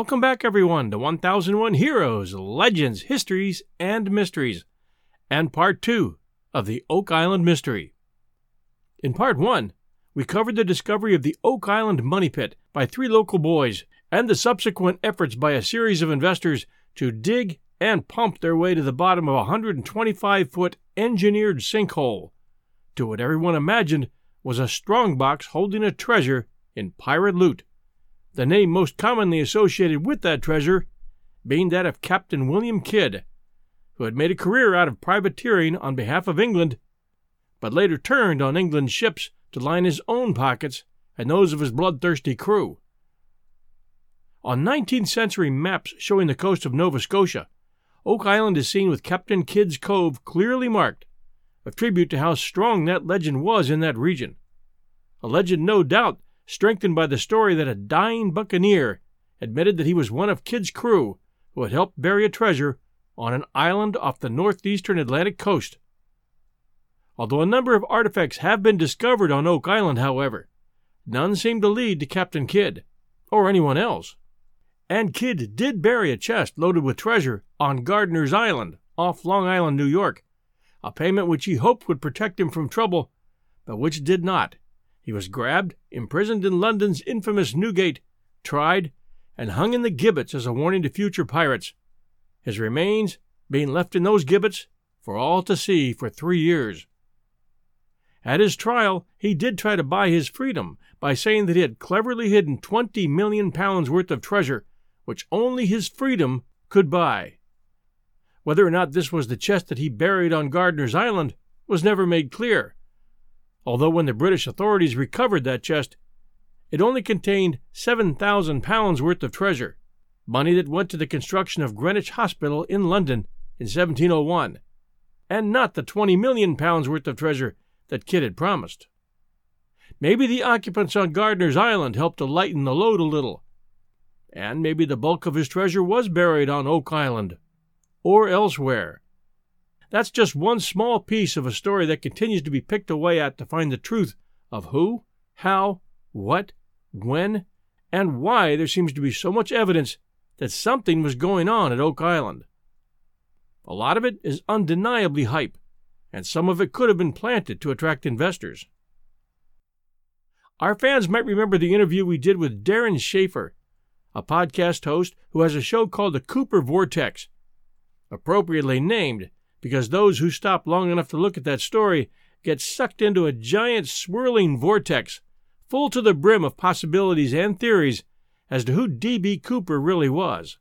Welcome back, everyone, to 1001 Heroes, Legends, Histories, and Mysteries, and part two of the Oak Island Mystery. In part one, we covered the discovery of the Oak Island Money Pit by three local boys and the subsequent efforts by a series of investors to dig and pump their way to the bottom of a 125 foot engineered sinkhole to what everyone imagined was a strongbox holding a treasure in pirate loot, the name most commonly associated with that treasure being that of Captain William Kidd, who had made a career out of privateering on behalf of England, but later turned on England's ships to line his own pockets and those of his bloodthirsty crew. On 19th century maps showing the coast of Nova Scotia, Oak Island is seen with Captain Kidd's Cove clearly marked, a tribute to how strong that legend was in that region. A legend, no doubt, strengthened by the story that a dying buccaneer admitted that he was one of Kidd's crew who had helped bury a treasure on an island off the northeastern Atlantic coast. Although a number of artifacts have been discovered on Oak Island, however, none seem to lead to Captain Kidd, or anyone else. And Kidd did bury a chest loaded with treasure on Gardiner's Island, off Long Island, New York, a payment which he hoped would protect him from trouble, but which did not. He was grabbed, imprisoned in London's infamous Newgate, tried, and hung in the gibbets as a warning to future pirates, his remains being left in those gibbets for all to see for three years. At his trial, he did try to buy his freedom by saying that he had cleverly hidden twenty million pounds worth of treasure, which only his freedom could buy. Whether or not this was the chest that he buried on Gardiner's Island was never made clear, although when the British authorities recovered that chest, it only contained seven thousand pounds worth of treasure, money that went to the construction of Greenwich Hospital in London in 1701, and not the twenty million pounds worth of treasure that Kidd had promised. Maybe the occupants on Gardiner's Island helped to lighten the load a little, and maybe the bulk of his treasure was buried on Oak Island or elsewhere. That's just one small piece of a story that continues to be picked away at to find the truth of who, how, what, when, and why there seems to be so much evidence that something was going on at Oak Island. A lot of it is undeniably hype, and some of it could have been planted to attract investors. Our fans might remember the interview we did with Darren Schaefer, a podcast host who has a show called The Cooper Vortex, appropriately named because those who stop long enough to look at that story get sucked into a giant swirling vortex full to the brim of possibilities and theories as to who D.B. Cooper really was.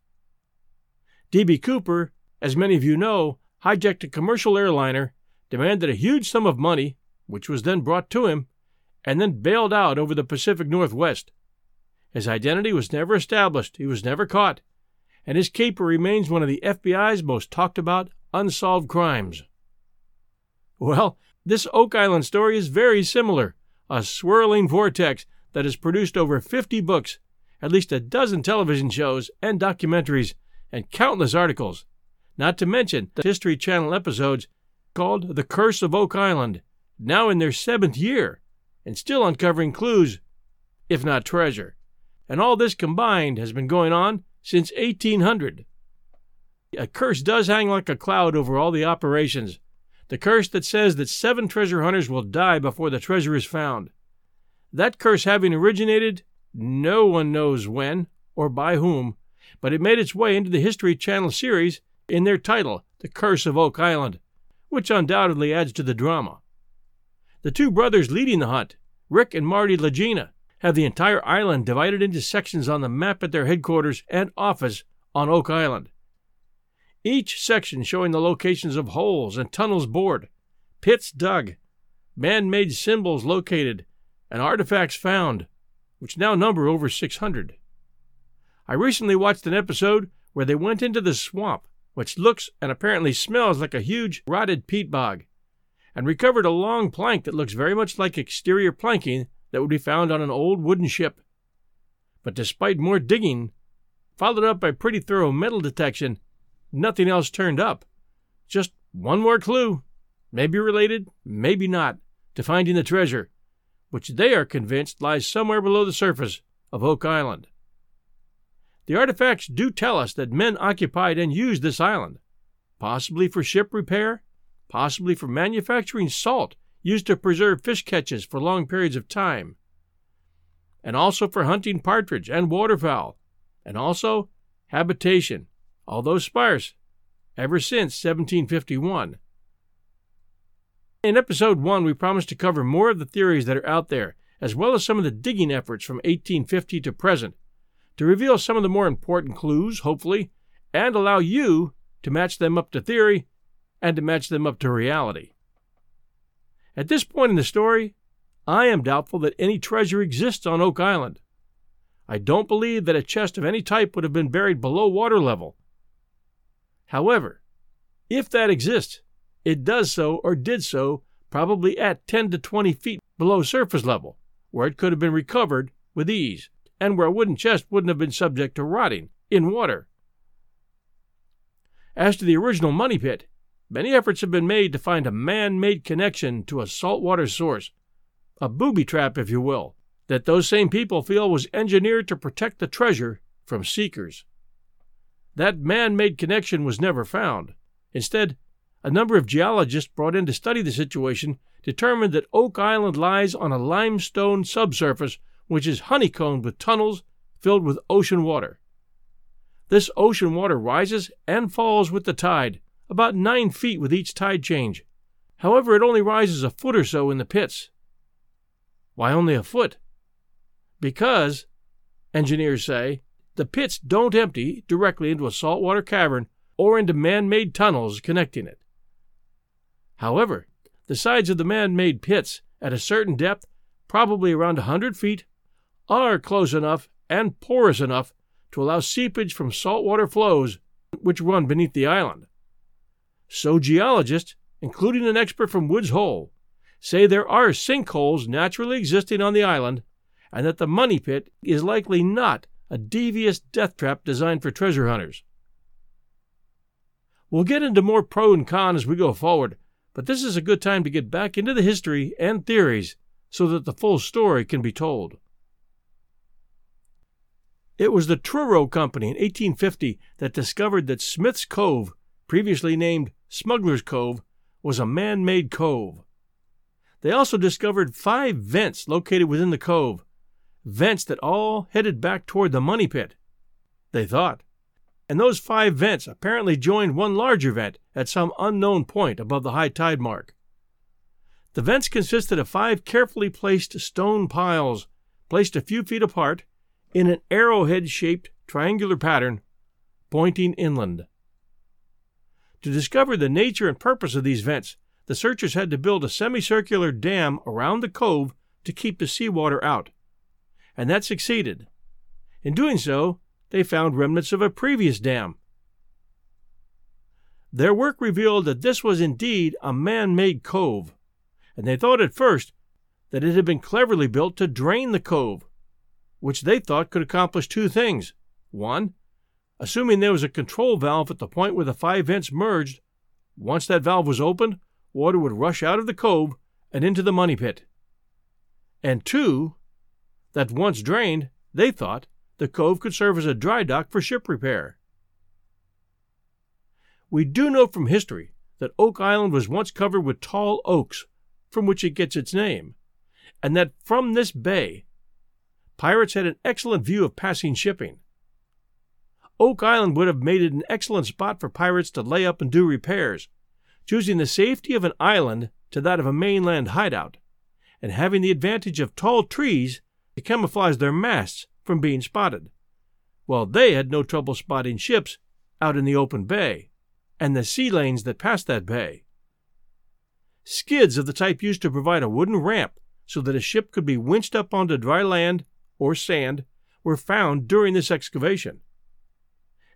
D.B. Cooper, as many of you know, hijacked a commercial airliner demanded a huge sum of money, which was then brought to him, and then bailed out over the Pacific Northwest. His identity was never established, he was never caught, and his caper remains one of the FBI's most talked about unsolved crimes. Well, this Oak Island story is very similar a swirling vortex that has produced over 50 books, at least a dozen television shows and documentaries, and countless articles, not to mention the History Channel episodes called The Curse of Oak Island, now in their seventh year, and still uncovering clues, if not treasure. And all this combined has been going on since 1800. A curse does hang like a cloud over all the operations. The curse that says that seven treasure hunters will die before the treasure is found. That curse having originated, no one knows when or by whom, but it made its way into the History Channel series in their title, The Curse of Oak Island which undoubtedly adds to the drama. The two brothers leading the hunt, Rick and Marty Lagina, have the entire island divided into sections on the map at their headquarters and office on Oak Island. Each section showing the locations of holes and tunnels bored, pits dug, man made symbols located, and artifacts found, which now number over 600. I recently watched an episode where they went into the swamp which looks and apparently smells like a huge rotted peat bog, and recovered a long plank that looks very much like exterior planking that would be found on an old wooden ship. But despite more digging, followed up by pretty thorough metal detection, nothing else turned up. Just one more clue, maybe related, maybe not, to finding the treasure, which they are convinced lies somewhere below the surface of Oak Island. The artifacts do tell us that men occupied and used this island, possibly for ship repair, possibly for manufacturing salt used to preserve fish catches for long periods of time, and also for hunting partridge and waterfowl, and also habitation, although sparse, ever since 1751. In episode 1, we promised to cover more of the theories that are out there, as well as some of the digging efforts from 1850 to present, to reveal some of the more important clues, hopefully, and allow you to match them up to theory and to match them up to reality. At this point in the story, I am doubtful that any treasure exists on Oak Island. I don't believe that a chest of any type would have been buried below water level. However, if that exists, it does so or did so probably at 10 to 20 feet below surface level, where it could have been recovered with ease, and where a wooden chest wouldn't have been subject to rotting in water. As to the original money pit, many efforts have been made to find a man made connection to a saltwater source, a booby trap, if you will, that those same people feel was engineered to protect the treasure from seekers. That man made connection was never found. Instead, a number of geologists brought in to study the situation determined that Oak Island lies on a limestone subsurface which is honeycombed with tunnels filled with ocean water. This ocean water rises and falls with the tide, about nine feet with each tide change. However, it only rises a foot or so in the pits. Why only a foot? Because, engineers say, the pits don't empty directly into a saltwater cavern or into man made tunnels connecting it. However, the sides of the man made pits at a certain depth, probably around a hundred feet, are close enough and porous enough to allow seepage from saltwater flows which run beneath the island. So geologists, including an expert from Woods Hole, say there are sinkholes naturally existing on the island, and that the money pit is likely not a devious death trap designed for treasure hunters. We'll get into more pro and con as we go forward, but this is a good time to get back into the history and theories so that the full story can be told. It was the Truro Company in 1850 that discovered that Smith's Cove, previously named Smuggler's Cove, was a man made cove. They also discovered five vents located within the cove, vents that all headed back toward the money pit, they thought. And those five vents apparently joined one larger vent at some unknown point above the high tide mark. The vents consisted of five carefully placed stone piles, placed a few feet apart in an arrowhead shaped triangular pattern pointing inland. To discover the nature and purpose of these vents, the searchers had to build a semicircular dam around the cove to keep the seawater out. And that succeeded. In doing so, they found remnants of a previous dam. Their work revealed that this was indeed a man made cove, and they thought at first that it had been cleverly built to drain the cove which they thought could accomplish two things. One, assuming there was a control valve at the point where the five vents merged, once that valve was opened, water would rush out of the cove and into the money pit. And two, that once drained, they thought the cove could serve as a dry dock for ship repair. We do know from history that Oak Island was once covered with tall oaks, from which it gets its name, and that from this bay pirates had an excellent view of passing shipping. Oak Island would have made it an excellent spot for pirates to lay up and do repairs, choosing the safety of an island to that of a mainland hideout, and having the advantage of tall trees to camouflage their masts from being spotted, while they had no trouble spotting ships out in the open bay and the sea lanes that passed that bay. Skids of the type used to provide a wooden ramp so that a ship could be winched up onto dry land or sand were found during this excavation.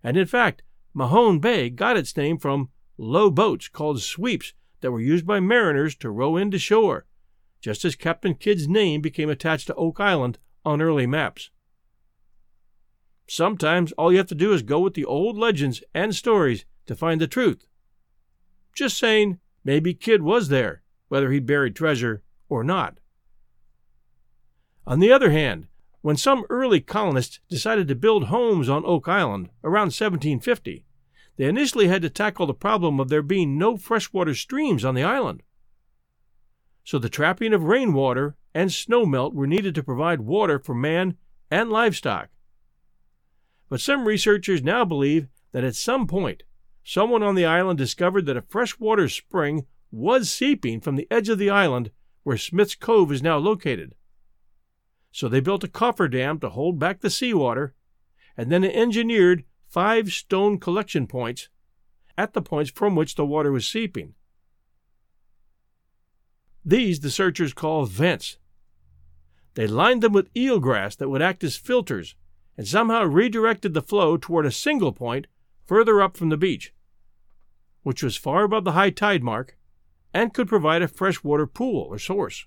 And in fact, Mahone Bay got its name from low boats called sweeps that were used by mariners to row into shore, just as Captain Kidd's name became attached to Oak Island on early maps. Sometimes all you have to do is go with the old legends and stories to find the truth. Just saying, maybe Kidd was there, whether he buried treasure or not. On the other hand, When some early colonists decided to build homes on Oak Island around 1750, they initially had to tackle the problem of there being no freshwater streams on the island. So the trapping of rainwater and snowmelt were needed to provide water for man and livestock. But some researchers now believe that at some point, someone on the island discovered that a freshwater spring was seeping from the edge of the island where Smith's Cove is now located. So they built a cofferdam to hold back the seawater, and then engineered five stone collection points at the points from which the water was seeping. These the searchers call vents. They lined them with eelgrass that would act as filters and somehow redirected the flow toward a single point further up from the beach, which was far above the high tide mark and could provide a freshwater pool or source.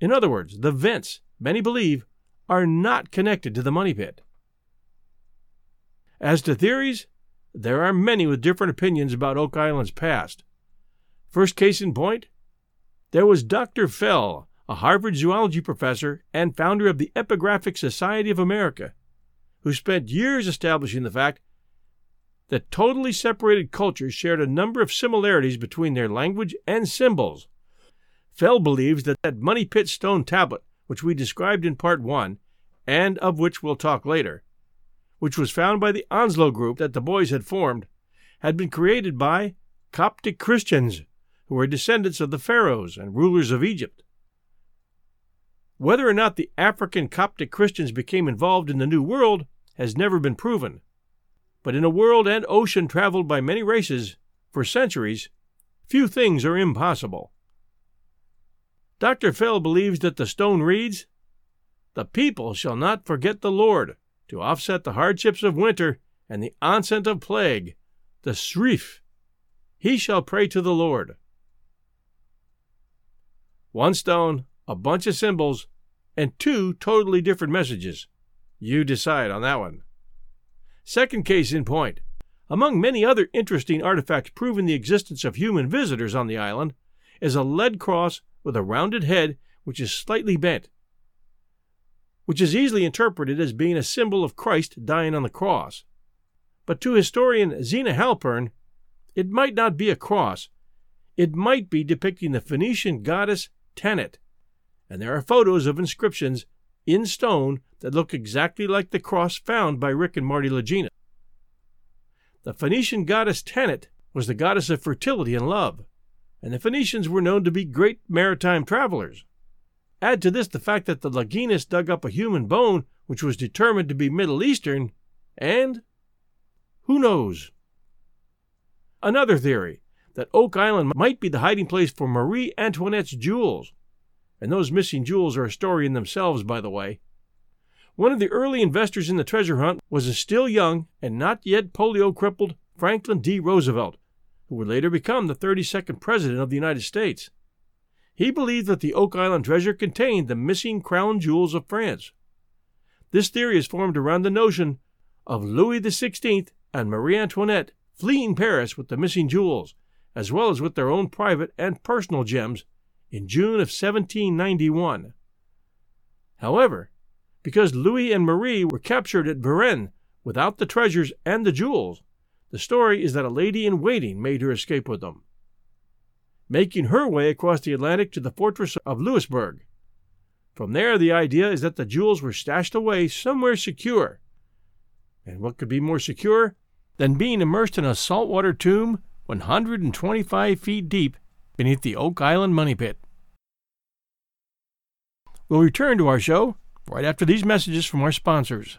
In other words, the vents, many believe, are not connected to the money pit. As to theories, there are many with different opinions about Oak Island's past. First case in point, there was Dr. Fell, a Harvard zoology professor and founder of the Epigraphic Society of America, who spent years establishing the fact that totally separated cultures shared a number of similarities between their language and symbols. Fell believes that that money pit stone tablet, which we described in part one, and of which we'll talk later, which was found by the Onslow group that the boys had formed, had been created by Coptic Christians, who are descendants of the pharaohs and rulers of Egypt. Whether or not the African Coptic Christians became involved in the New World has never been proven. But in a world and ocean traveled by many races for centuries, few things are impossible. Dr. Fell believes that the stone reads, The people shall not forget the Lord to offset the hardships of winter and the onset of plague, the Shrif. He shall pray to the Lord. One stone, a bunch of symbols, and two totally different messages. You decide on that one. Second case in point. Among many other interesting artifacts proving the existence of human visitors on the island is a lead cross with a rounded head which is slightly bent, which is easily interpreted as being a symbol of Christ dying on the cross. But to historian Zena Halpern, it might not be a cross. It might be depicting the Phoenician goddess Tanit, and there are photos of inscriptions in stone that look exactly like the cross found by Rick and Marty Lagina. The Phoenician goddess Tanit was the goddess of fertility and love, and the Phoenicians were known to be great maritime travelers. Add to this the fact that the Laginas dug up a human bone which was determined to be Middle Eastern, and who knows? Another theory that Oak Island might be the hiding place for Marie Antoinette's jewels, and those missing jewels are a story in themselves, by the way. One of the early investors in the treasure hunt was a still young and not yet polio crippled Franklin D. Roosevelt, who would later become the 32nd President of the United States. He believed that the Oak Island treasure contained the missing crown jewels of France. This theory is formed around the notion of Louis XVI and Marie Antoinette fleeing Paris with the missing jewels, as well as with their own private and personal gems in June of 1791. However, because Louis and Marie were captured at Varennes without the treasures and the jewels, the story is that a lady in waiting made her escape with them, making her way across the Atlantic to the fortress of Louisbourg. From there, the idea is that the jewels were stashed away somewhere secure. And what could be more secure than being immersed in a saltwater tomb 125 feet deep beneath the Oak Island Money Pit? We'll return to our show right after these messages from our sponsors.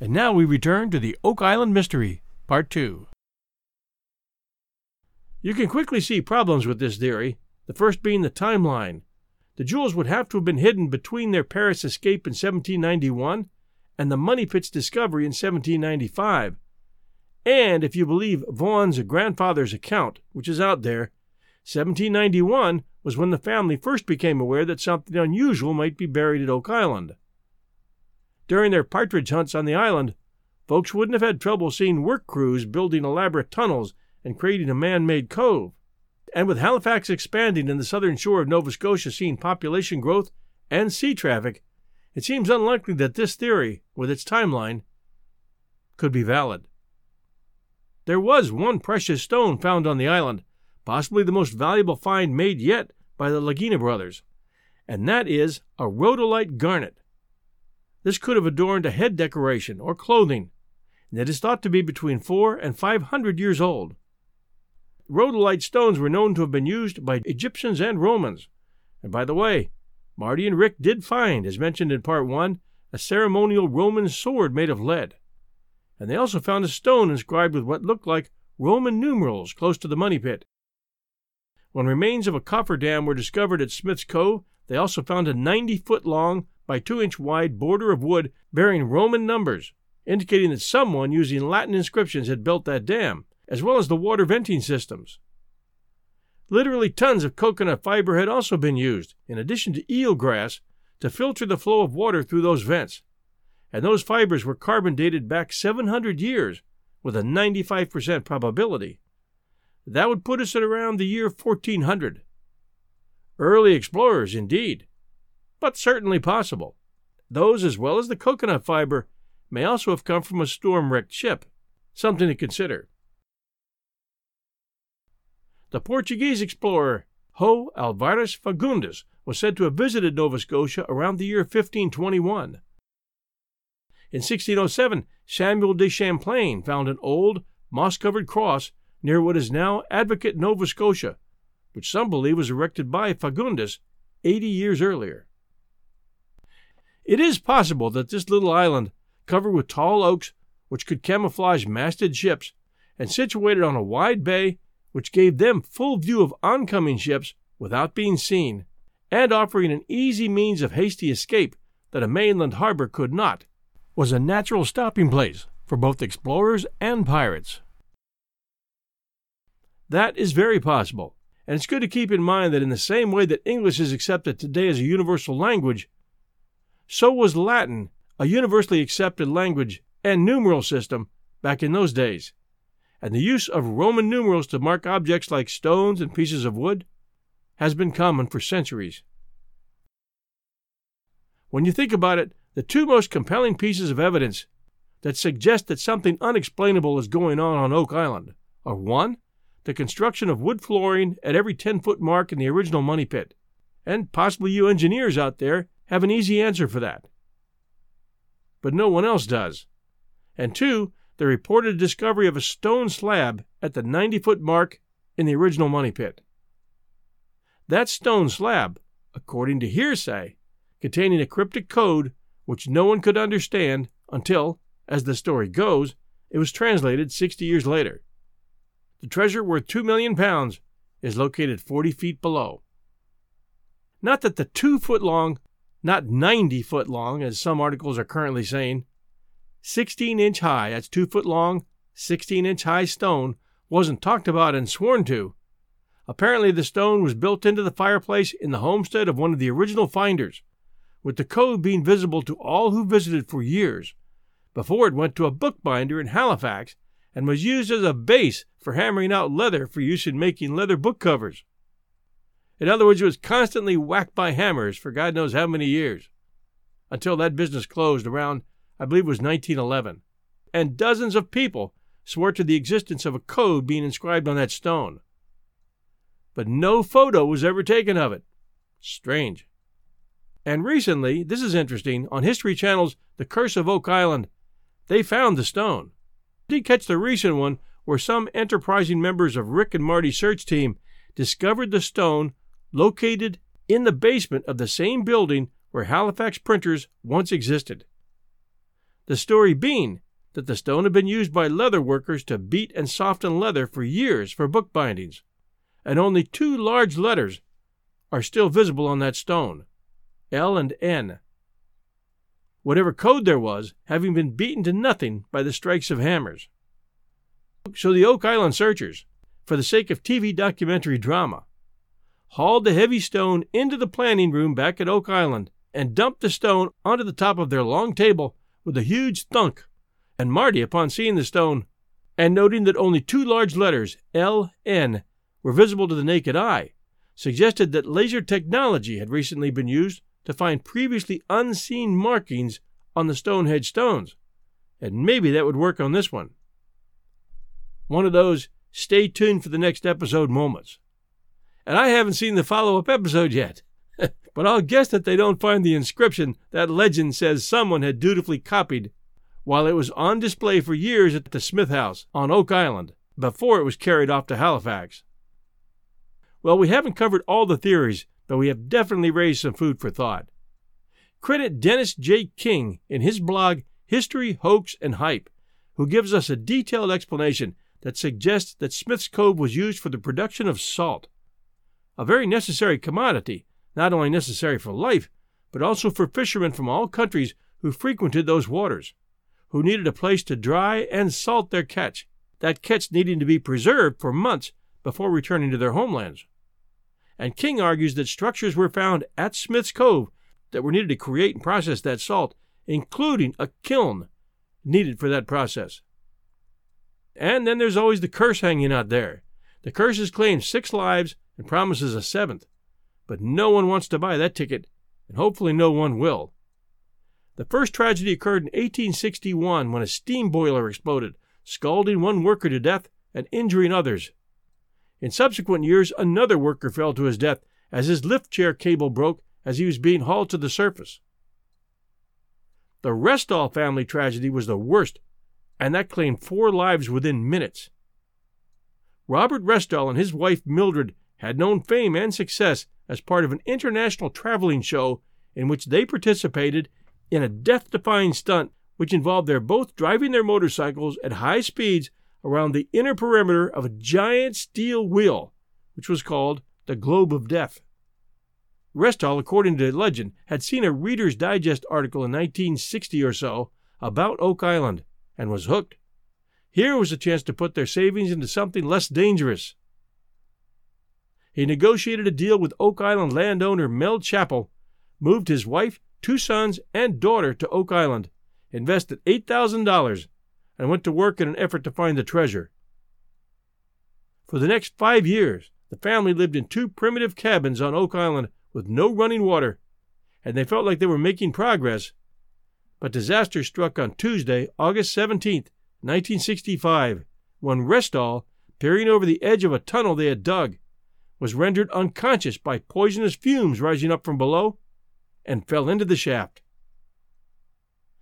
And now we return to the Oak Island Mystery, Part 2. You can quickly see problems with this theory, the first being the timeline. the jewels would have to have been hidden between their Paris escape in 1791 and the money pit's discovery in 1795. And if you believe Vaughan's grandfather's account, which is out there, 1791 was when the family first became aware that something unusual might be buried at Oak Island. During their partridge hunts on the island, folks wouldn't have had trouble seeing work crews building elaborate tunnels and creating a man made cove. And with Halifax expanding and the southern shore of Nova Scotia seeing population growth and sea traffic, it seems unlikely that this theory, with its timeline, could be valid. There was one precious stone found on the island, possibly the most valuable find made yet by the Lagina brothers, and that is a rhodolite garnet. This could have adorned a head decoration or clothing, and it is thought to be between four and five hundred years old. Rhodolite stones were known to have been used by Egyptians and Romans. And by the way, Marty and Rick did find, as mentioned in part one, a ceremonial Roman sword made of lead. And they also found a stone inscribed with what looked like Roman numerals close to the money pit. When remains of a cofferdam were discovered at Smith's Cove, they also found a 90 foot long by 2 inch wide border of wood bearing Roman numbers, indicating that someone using Latin inscriptions had built that dam, as well as the water venting systems. Literally tons of coconut fiber had also been used, in addition to eel grass, to filter the flow of water through those vents. And those fibers were carbon dated back 700 years with a 95% probability. That would put us at around the year 1400. Early explorers, indeed, but certainly possible. Those, as well as the coconut fiber, may also have come from a storm wrecked ship, something to consider. The Portuguese explorer João Alvares Fagundes was said to have visited Nova Scotia around the year 1521. In 1607, Samuel de Champlain found an old, moss covered cross near what is now Advocate, Nova Scotia, which some believe was erected by Fagundes 80 years earlier. It is possible that this little island, covered with tall oaks which could camouflage masted ships, and situated on a wide bay which gave them full view of oncoming ships without being seen, and offering an easy means of hasty escape that a mainland harbor could not, was a natural stopping place for both explorers and pirates. That is very possible, and it's good to keep in mind that in the same way that English is accepted today as a universal language, so was Latin a universally accepted language and numeral system back in those days and the use of Roman numerals to mark objects like stones and pieces of wood has been common for centuries. When you think about it, the two most compelling pieces of evidence that suggest that something unexplainable is going on on Oak Island are one, the construction of wood flooring at every 10 foot mark in the original money pit. And possibly you engineers out there have an easy answer for that. But no one else does. And two, the reported discovery of a stone slab at the 90 foot mark in the original money pit. That stone slab, according to hearsay, containing a cryptic code which no one could understand until, as the story goes, it was translated 60 years later. The treasure worth 2 million pounds is located 40 feet below. Not that the 2 foot long, not 90 foot long, as some articles are currently saying, 16 inch high, that's 2 foot long, 16 inch high stone wasn't talked about and sworn to. Apparently, the stone was built into the fireplace in the homestead of one of the original finders, with the code being visible to all who visited for years, before it went to a bookbinder in Halifax and was used as a base for hammering out leather for use in making leather book covers. In other words, it was constantly whacked by hammers for God knows how many years, until that business closed around I believe it was 1911, and dozens of people swore to the existence of a code being inscribed on that stone. But no photo was ever taken of it. Strange. And recently, this is interesting, on History Channel's The Curse of Oak Island, they found the stone. Did catch the recent one where some enterprising members of Rick and Marty's search team discovered the stone located in the basement of the same building where Halifax printers once existed. The story being that the stone had been used by leather workers to beat and soften leather for years for book bindings, and only two large letters are still visible on that stone L and N. Whatever code there was, having been beaten to nothing by the strikes of hammers. So the Oak Island searchers, for the sake of TV documentary drama, hauled the heavy stone into the planning room back at Oak Island and dumped the stone onto the top of their long table with a huge thunk. And Marty, upon seeing the stone and noting that only two large letters, L N, were visible to the naked eye, suggested that laser technology had recently been used to find previously unseen markings on the Stonehenge stones, and maybe that would work on this one. One of those stay tuned for the next episode moments. And I haven't seen the follow up episode yet, but I'll guess that they don't find the inscription that legend says someone had dutifully copied while it was on display for years at the Smith House on Oak Island before it was carried off to Halifax. Well, we haven't covered all the theories, but we have definitely raised some food for thought. Credit Dennis J. King in his blog History, Hoax, and Hype, who gives us a detailed explanation that suggests that Smith's Cove was used for the production of salt, a very necessary commodity, not only necessary for life, but also for fishermen from all countries who frequented those waters who needed a place to dry and salt their catch, that catch needing to be preserved for months before returning to their homelands. And King argues that structures were found at Smith's Cove that were needed to create and process that salt, including a kiln needed for that process. And then there's always the curse hanging out there. The curse has claimed six lives and promises a seventh, but no one wants to buy that ticket, and hopefully no one will. The first tragedy occurred in 1861 when a steam boiler exploded, scalding one worker to death and injuring others. In subsequent years, another worker fell to his death as his lift chair cable broke as he was being hauled to the surface. The Restall family tragedy was the worst, and that claimed four lives within minutes. Robert Restall and his wife Mildred had known fame and success as part of an international traveling show in which they participated in a death defying stunt which involved their both driving their motorcycles at high speeds around the inner perimeter of a giant steel wheel, which was called the Globe of Death. Restall, according to legend, had seen a Reader's Digest article in 1960 or so about Oak Island and was hooked. Here was a chance to put their savings into something less dangerous. He negotiated a deal with Oak Island landowner Mel Chappell, moved his wife two sons, and daughter to Oak Island, invested $8,000, and went to work in an effort to find the treasure. For the next five years, the family lived in two primitive cabins on Oak Island with no running water, and they felt like they were making progress. But disaster struck on Tuesday, August 17, 1965, when Restall, peering over the edge of a tunnel they had dug, was rendered unconscious by poisonous fumes rising up from below and fell into the shaft.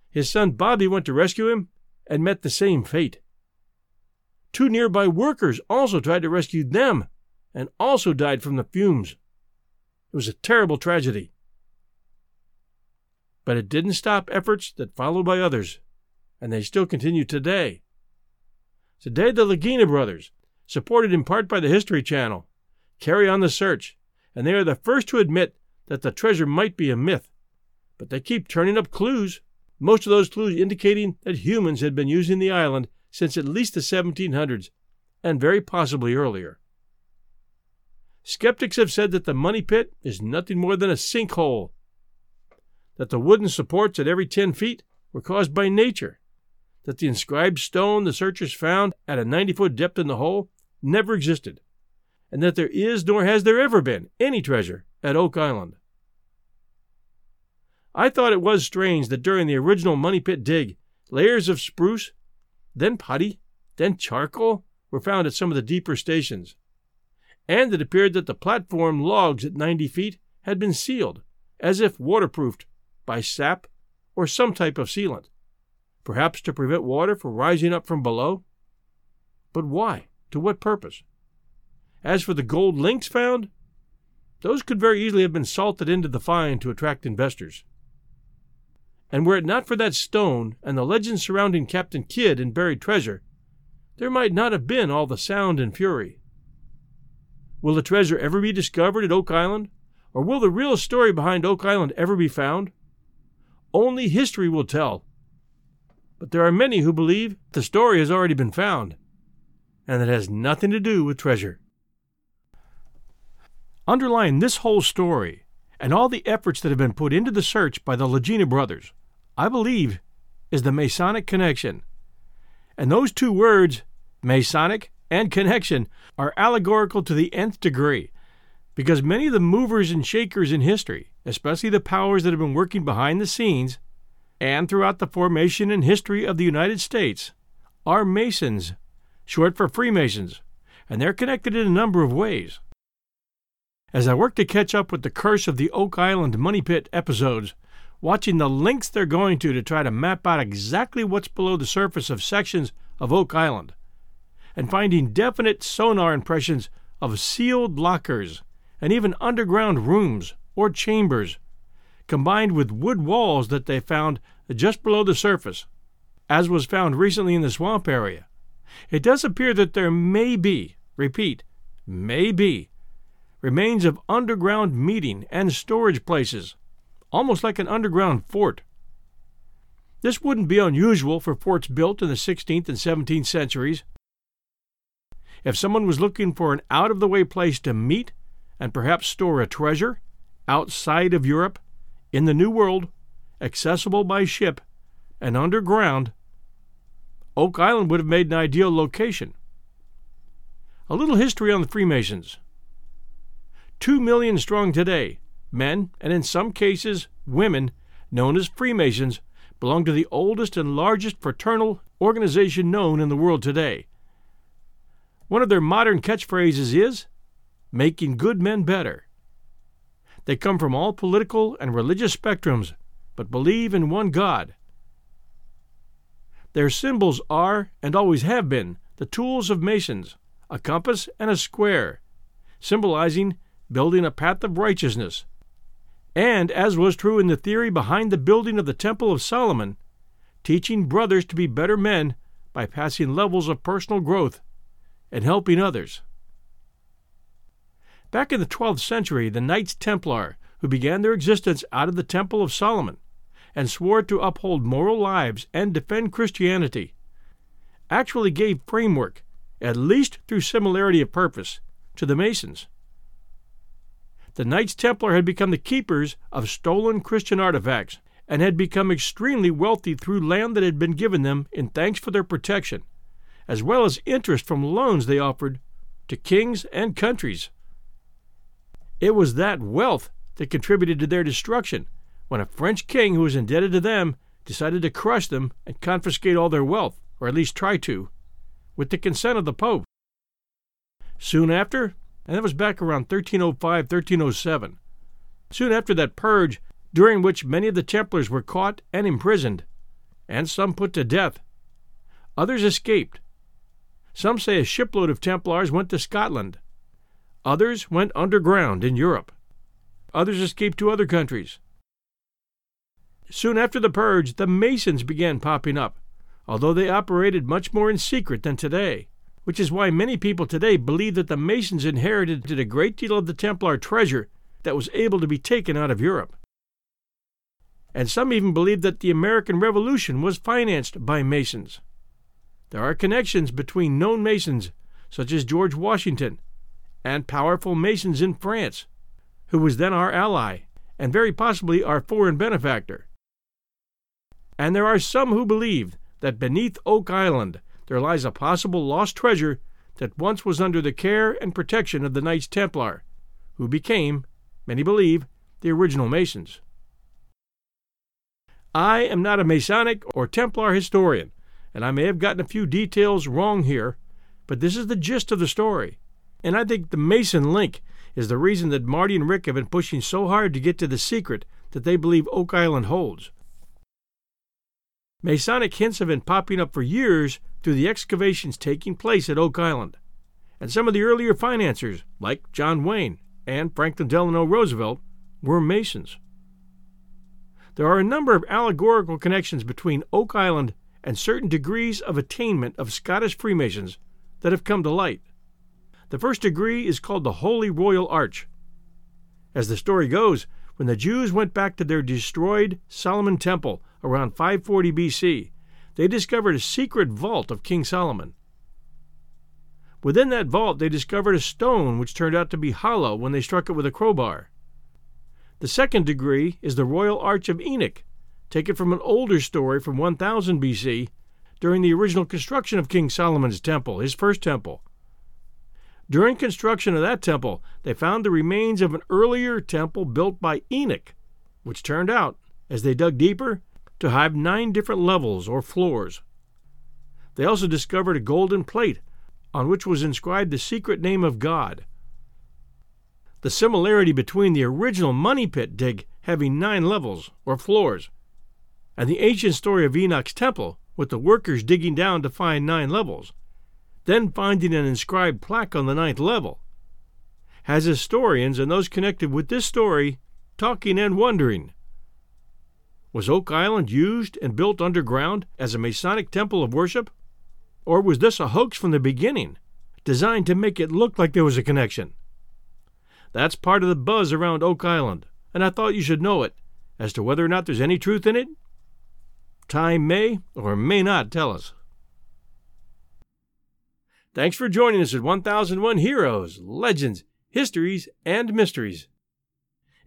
His son Bobby went to rescue him and met the same fate. Two nearby workers also tried to rescue them and also died from the fumes. It was a terrible tragedy. But it didn't stop efforts that followed by others, and they still continue today. Today, the Lagina brothers, supported in part by the History Channel, carry on the search, and they are the first to admit that the treasure might be a myth, but they keep turning up clues, most of those clues indicating that humans had been using the island since at least the 1700s, and very possibly earlier. Skeptics have said that the money pit is nothing more than a sinkhole, that the wooden supports at every 10 feet were caused by nature, that the inscribed stone the searchers found at a 90 foot depth in the hole never existed, and that there is nor has there ever been any treasure at Oak Island. I thought it was strange that during the original Money Pit dig, layers of spruce, then putty, then charcoal were found at some of the deeper stations, and it appeared that the platform logs at 90 feet had been sealed, as if waterproofed, by sap or some type of sealant, perhaps to prevent water from rising up from below. But why? To what purpose? As for the gold links found, those could very easily have been salted into the find to attract investors. And were it not for that stone and the legend surrounding Captain Kidd and buried treasure, there might not have been all the sound and fury. Will the treasure ever be discovered at Oak Island, Or will the real story behind Oak Island ever be found? Only history will tell. But there are many who believe the story has already been found, and it has nothing to do with treasure. Underlying this whole story and all the efforts that have been put into the search by the Lagina brothers, I believe, is the Masonic connection. And those two words, Masonic and connection, are allegorical to the nth degree, because many of the movers and shakers in history, especially the powers that have been working behind the scenes and throughout the formation and history of the United States, are Masons, short for Freemasons, and they're connected in a number of ways. As I work to catch up with the Curse of the Oak Island Money Pit episodes, watching the lengths they're going to to try to map out exactly what's below the surface of sections of Oak Island, and finding definite sonar impressions of sealed lockers and even underground rooms or chambers, combined with wood walls that they found just below the surface, as was found recently in the swamp area. It does appear that there may be, repeat, may be, remains of underground meeting and storage places, almost like an underground fort. This wouldn't be unusual for forts built in the 16th and 17th centuries. If someone was looking for an out of the way place to meet and perhaps store a treasure outside of Europe, in the New World, accessible by ship, and underground, Oak Island would have made an ideal location. A little history on the Freemasons. Two million strong today, men, and in some cases women, known as Freemasons, belong to the oldest and largest fraternal organization known in the world today. One of their modern catchphrases is making good men better. They come from all political and religious spectrums, but believe in one God. Their symbols are, and always have been, the tools of Masons, a compass and a square, symbolizing building a path of righteousness. And, as was true in the theory behind the building of the Temple of Solomon, teaching brothers to be better men by passing levels of personal growth and helping others. Back in the 12th century, the Knights Templar, who began their existence out of the Temple of Solomon and swore to uphold moral lives and defend Christianity, actually gave framework, at least through similarity of purpose, to the Masons the Knights Templar had become the keepers of stolen Christian artifacts and had become extremely wealthy through land that had been given them in thanks for their protection, as well as interest from loans they offered to kings and countries. It was that wealth that contributed to their destruction when a French king who was indebted to them decided to crush them and confiscate all their wealth, or at least try to, with the consent of the Pope. Soon after, and that was back around 1305 1307. Soon after that purge, during which many of the Templars were caught and imprisoned, and some put to death, others escaped. Some say a shipload of Templars went to Scotland. Others went underground in Europe. Others escaped to other countries. Soon after the purge, the Masons began popping up, although they operated much more in secret than today which is why many people today believe that the Masons inherited a great deal of the Templar treasure that was able to be taken out of Europe. And some even believe that the American Revolution was financed by Masons. There are connections between known Masons, such as George Washington, and powerful Masons in France, who was then our ally, and very possibly our foreign benefactor. And there are some who believe that beneath Oak Island there lies a possible lost treasure that once was under the care and protection of the Knights Templar, who became, many believe, the original Masons. I am not a Masonic or Templar historian, and I may have gotten a few details wrong here, but this is the gist of the story. And I think the Mason link is the reason that Marty and Rick have been pushing so hard to get to the secret that they believe Oak Island holds. Masonic hints have been popping up for years through the excavations taking place at Oak Island. And some of the earlier financiers, like John Wayne and Franklin Delano Roosevelt, were Masons. There are a number of allegorical connections between Oak Island and certain degrees of attainment of Scottish Freemasons that have come to light. The first degree is called the Holy Royal Arch. As the story goes, when the Jews went back to their destroyed Solomon Temple around 540 BC, they discovered a secret vault of King Solomon. Within that vault, they discovered a stone which turned out to be hollow when they struck it with a crowbar. The second degree is the Royal Arch of Enoch, taken from an older story from 1000 BC during the original construction of King Solomon's temple, his first temple. During construction of that temple, they found the remains of an earlier temple built by Enoch, which turned out, as they dug deeper, to have nine different levels or floors. They also discovered a golden plate on which was inscribed the secret name of God. The similarity between the original money pit dig having nine levels or floors and the ancient story of Enoch's temple with the workers digging down to find nine levels, then finding an inscribed plaque on the ninth level, has historians and those connected with this story talking and wondering. Was Oak Island used and built underground as a Masonic temple of worship? Or was this a hoax from the beginning, designed to make it look like there was a connection? That's part of the buzz around Oak Island, and I thought you should know it. As to whether or not there's any truth in it, time may or may not tell us. Thanks for joining us at 1001 Heroes, Legends, Histories, and Mysteries.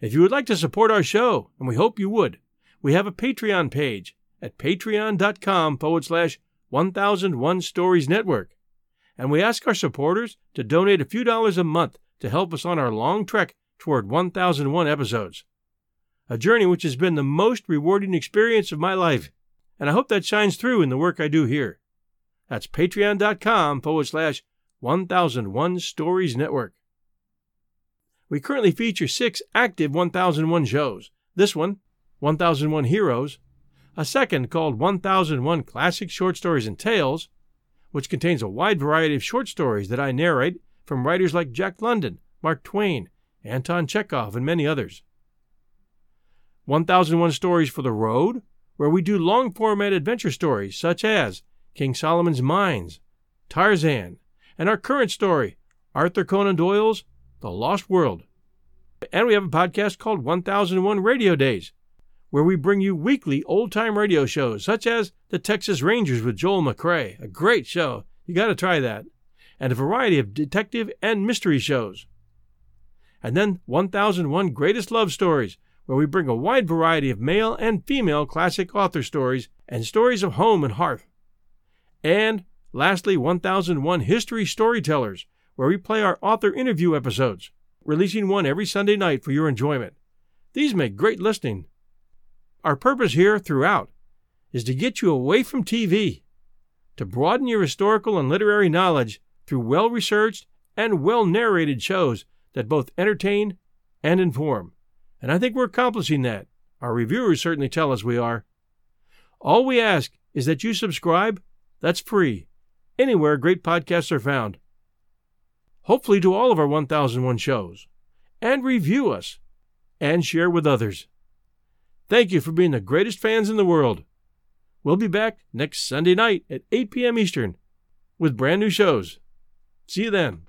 If you would like to support our show, and we hope you would, we have a Patreon page at patreon.com forward slash 1001 Stories Network. And we ask our supporters to donate a few dollars a month to help us on our long trek toward 1001 episodes. A journey which has been the most rewarding experience of my life, and I hope that shines through in the work I do here. That's patreon.com forward slash 1001 Stories Network. We currently feature six active 1001 shows. This one, 1001 Heroes, a second called 1001 Classic Short Stories and Tales, which contains a wide variety of short stories that I narrate from writers like Jack London, Mark Twain, Anton Chekhov, and many others. 1001 Stories for the Road, where we do long format adventure stories such as King Solomon's Mines, Tarzan, and our current story, Arthur Conan Doyle's The Lost World. And we have a podcast called 1001 Radio Days, where we bring you weekly old time radio shows such as The Texas Rangers with Joel McCrea, a great show. You got to try that. And a variety of detective and mystery shows. And then 1001 Greatest Love Stories, where we bring a wide variety of male and female classic author stories and stories of home and hearth. And lastly, 1001 History Storytellers, where we play our author interview episodes, releasing one every Sunday night for your enjoyment. These make great listening our purpose here throughout is to get you away from TV, to broaden your historical and literary knowledge through well researched and well narrated shows that both entertain and inform. And I think we're accomplishing that. Our reviewers certainly tell us we are. All we ask is that you subscribe. That's free, anywhere great podcasts are found. Hopefully, to all of our 1001 shows, and review us, and share with others. Thank you for being the greatest fans in the world. We'll be back next Sunday night at 8 p.m. Eastern with brand new shows. See you then.